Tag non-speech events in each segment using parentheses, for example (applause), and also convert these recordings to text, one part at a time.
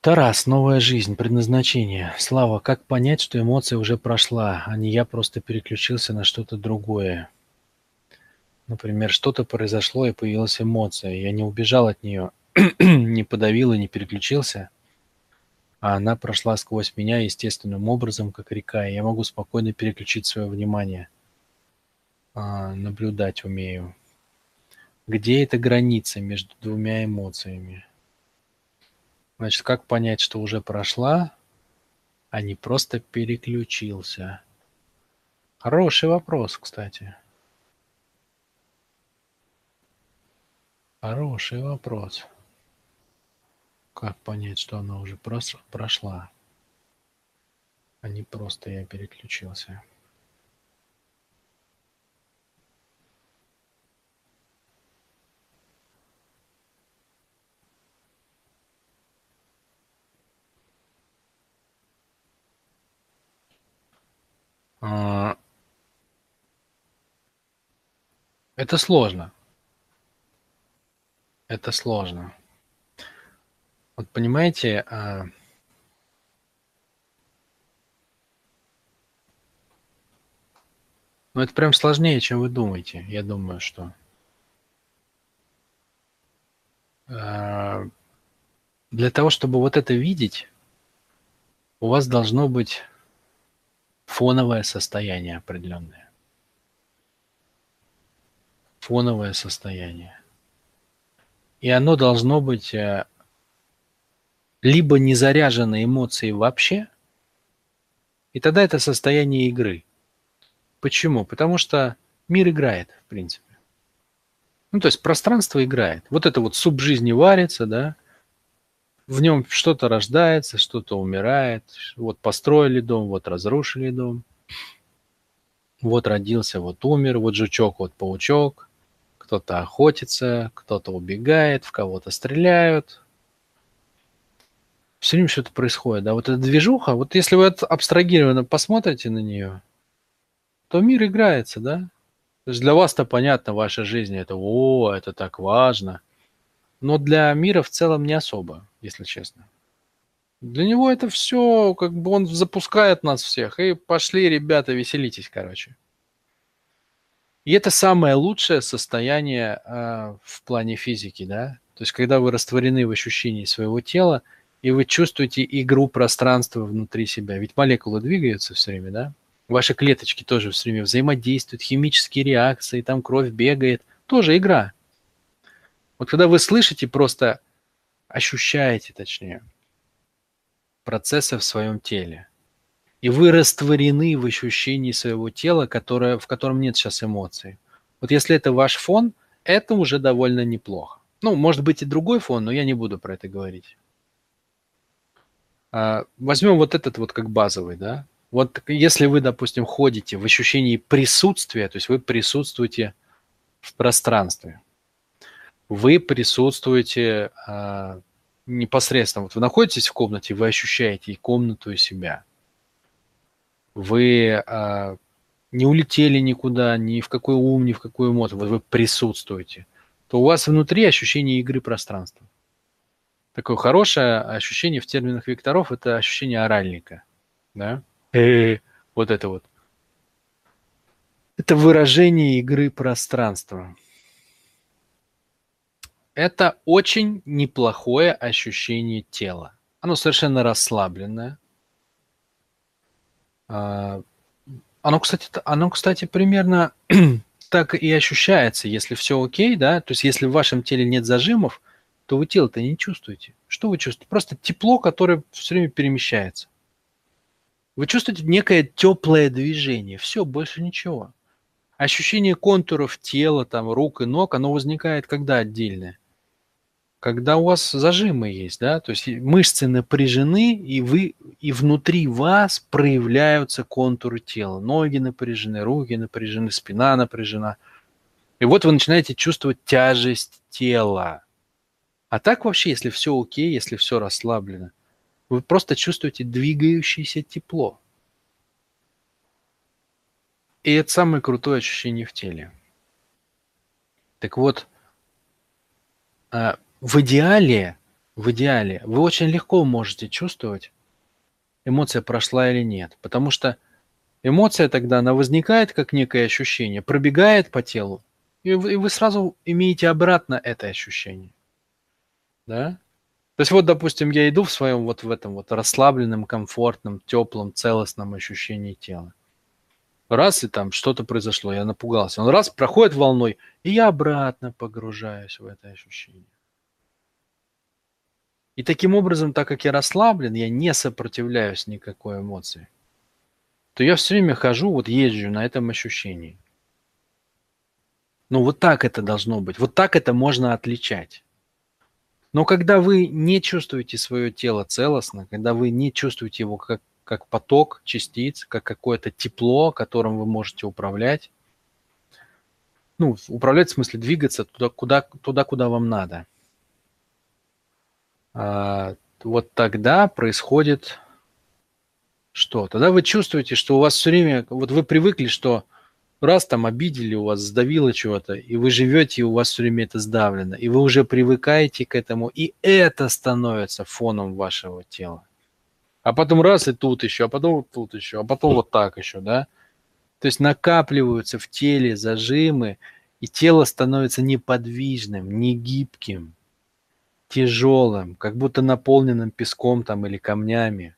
Тарас, новая жизнь, предназначение. Слава, как понять, что эмоция уже прошла, а не я просто переключился на что-то другое? Например, что-то произошло и появилась эмоция. Я не убежал от нее, (clears throat) не подавил и не переключился, а она прошла сквозь меня естественным образом, как река, и я могу спокойно переключить свое внимание. А, наблюдать умею. Где эта граница между двумя эмоциями? Значит, как понять, что уже прошла, а не просто переключился? Хороший вопрос, кстати. Хороший вопрос. Как понять, что она уже прошла, а не просто я переключился? Это сложно. Это сложно. Вот понимаете, а Ну, это прям сложнее, чем вы думаете. Я думаю, что а, для того, чтобы вот это видеть, у вас должно быть фоновое состояние определенное. Фоновое состояние. И оно должно быть э, либо не заряжено эмоцией вообще, и тогда это состояние игры. Почему? Потому что мир играет, в принципе. Ну, то есть пространство играет. Вот это вот суп жизни варится, да, в нем что-то рождается, что-то умирает. Вот построили дом, вот разрушили дом. Вот родился, вот умер, вот жучок, вот паучок. Кто-то охотится, кто-то убегает, в кого-то стреляют. Все время что-то происходит, да. Вот эта движуха, вот если вы абстрагированно посмотрите на нее, то мир играется, да. То есть для вас-то понятно, ваша жизнь это, о, это так важно. Но для мира в целом не особо если честно. Для него это все, как бы он запускает нас всех. И пошли, ребята, веселитесь, короче. И это самое лучшее состояние э, в плане физики, да. То есть, когда вы растворены в ощущении своего тела, и вы чувствуете игру пространства внутри себя. Ведь молекулы двигаются все время, да? Ваши клеточки тоже все время взаимодействуют, химические реакции, там кровь бегает. Тоже игра. Вот когда вы слышите просто ощущаете, точнее, процессы в своем теле. И вы растворены в ощущении своего тела, которое, в котором нет сейчас эмоций. Вот если это ваш фон, это уже довольно неплохо. Ну, может быть и другой фон, но я не буду про это говорить. А, возьмем вот этот вот как базовый, да. Вот если вы, допустим, ходите в ощущении присутствия, то есть вы присутствуете в пространстве, вы присутствуете а, непосредственно. Вот вы находитесь в комнате, вы ощущаете и комнату, и себя. Вы а, не улетели никуда, ни в какой ум, ни в какую эмоцию, вот вы присутствуете, то у вас внутри ощущение игры пространства. Такое хорошее ощущение в терминах векторов – это ощущение оральника. Да? Э, вот это вот. Это выражение игры пространства. Это очень неплохое ощущение тела. Оно совершенно расслабленное. А, оно, кстати, оно, кстати, примерно (clears throat) так и ощущается, если все окей, да, то есть если в вашем теле нет зажимов, то вы тело-то не чувствуете. Что вы чувствуете? Просто тепло, которое все время перемещается. Вы чувствуете некое теплое движение. Все, больше ничего. Ощущение контуров тела, там, рук и ног, оно возникает когда отдельное? Когда у вас зажимы есть, да, то есть мышцы напряжены, и вы и внутри вас проявляются контуры тела. Ноги напряжены, руки напряжены, спина напряжена. И вот вы начинаете чувствовать тяжесть тела. А так вообще, если все окей, если все расслаблено, вы просто чувствуете двигающееся тепло. И это самое крутое ощущение в теле. Так вот, а, в идеале в идеале, вы очень легко можете чувствовать, эмоция прошла или нет. Потому что эмоция тогда, она возникает как некое ощущение, пробегает по телу, и вы, и вы сразу имеете обратно это ощущение. Да? То есть вот, допустим, я иду в своем вот в этом вот расслабленном, комфортном, теплом, целостном ощущении тела. Раз, и там что-то произошло, я напугался. Он раз, проходит волной, и я обратно погружаюсь в это ощущение. И таким образом, так как я расслаблен, я не сопротивляюсь никакой эмоции, то я все время хожу, вот езжу на этом ощущении. Ну вот так это должно быть, вот так это можно отличать. Но когда вы не чувствуете свое тело целостно, когда вы не чувствуете его как как поток частиц, как какое-то тепло, которым вы можете управлять. Ну, управлять в смысле двигаться туда, куда, туда, куда вам надо. А, вот тогда происходит что? Тогда вы чувствуете, что у вас все время, вот вы привыкли, что раз там обидели, у вас сдавило чего-то, и вы живете, и у вас все время это сдавлено, и вы уже привыкаете к этому, и это становится фоном вашего тела а потом раз и тут еще, а потом вот тут еще, а потом вот так еще, да. То есть накапливаются в теле зажимы, и тело становится неподвижным, не гибким, тяжелым, как будто наполненным песком там или камнями.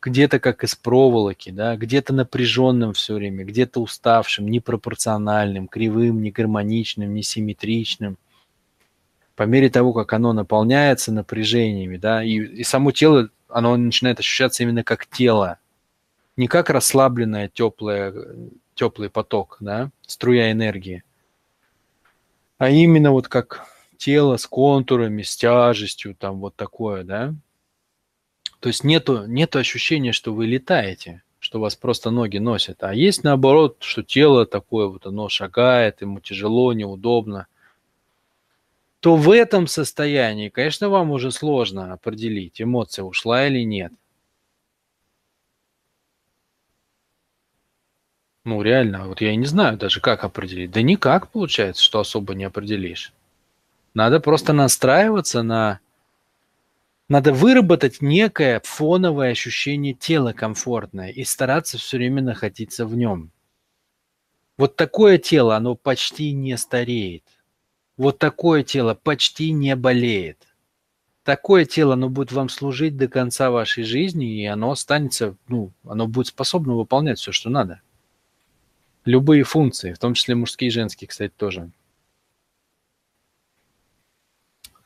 Где-то как из проволоки, да, где-то напряженным все время, где-то уставшим, непропорциональным, кривым, негармоничным, несимметричным. По мере того, как оно наполняется напряжениями, да, и, и само тело оно начинает ощущаться именно как тело, не как расслабленное теплое, теплый поток, да, струя энергии, а именно вот как тело с контурами, с тяжестью, там вот такое, да. То есть нету, нету ощущения, что вы летаете, что вас просто ноги носят, а есть наоборот, что тело такое вот, оно шагает, ему тяжело, неудобно – то в этом состоянии, конечно, вам уже сложно определить, эмоция ушла или нет. Ну, реально, вот я и не знаю даже, как определить. Да никак получается, что особо не определишь. Надо просто настраиваться на... Надо выработать некое фоновое ощущение тела комфортное и стараться все время находиться в нем. Вот такое тело, оно почти не стареет. Вот такое тело почти не болеет. Такое тело, оно будет вам служить до конца вашей жизни, и оно останется, ну, оно будет способно выполнять все, что надо. Любые функции, в том числе мужские и женские, кстати, тоже.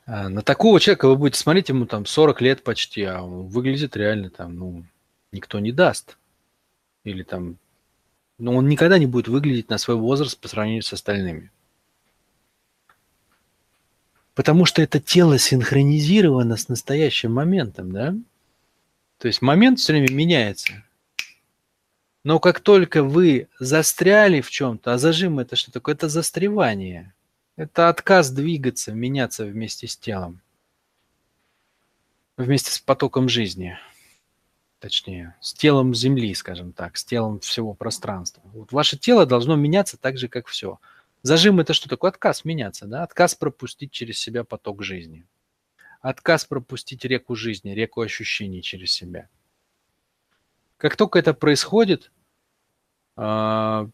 А на такого человека вы будете смотреть, ему там 40 лет почти, а он выглядит реально там, ну, никто не даст. Или там, ну, он никогда не будет выглядеть на свой возраст по сравнению с остальными. Потому что это тело синхронизировано с настоящим моментом, да? То есть момент все время меняется. Но как только вы застряли в чем-то, а зажим это что такое? Это застревание. Это отказ двигаться, меняться вместе с телом. Вместе с потоком жизни. Точнее, с телом Земли, скажем так, с телом всего пространства. Вот ваше тело должно меняться так же, как все. Зажим – это что такое? Отказ меняться, да? Отказ пропустить через себя поток жизни. Отказ пропустить реку жизни, реку ощущений через себя. Как только это происходит, а,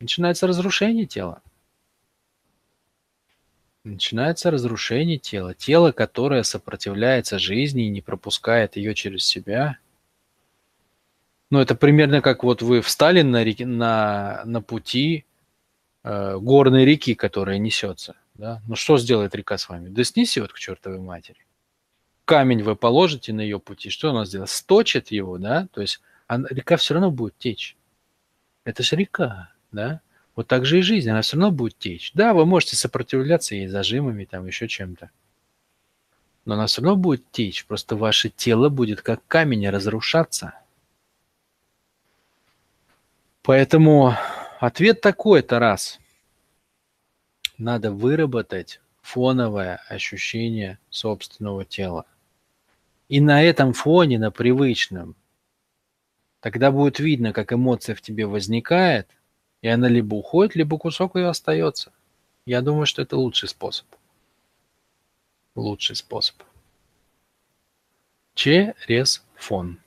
начинается разрушение тела. Начинается разрушение тела. Тело, которое сопротивляется жизни и не пропускает ее через себя. Ну, это примерно как вот вы встали на, на, на пути э, горной реки, которая несется. Да? Ну что сделает река с вами? Да снесет к чертовой матери. Камень вы положите на ее пути, что она сделает? Сточит его, да? То есть она, река все равно будет течь. Это же река, да? Вот так же и жизнь, она все равно будет течь. Да, вы можете сопротивляться ей зажимами, там еще чем-то. Но она все равно будет течь, просто ваше тело будет как камень разрушаться. Поэтому Ответ такой, Тарас. Надо выработать фоновое ощущение собственного тела. И на этом фоне, на привычном, тогда будет видно, как эмоция в тебе возникает, и она либо уходит, либо кусок ее остается. Я думаю, что это лучший способ. лучший способ. Через фон.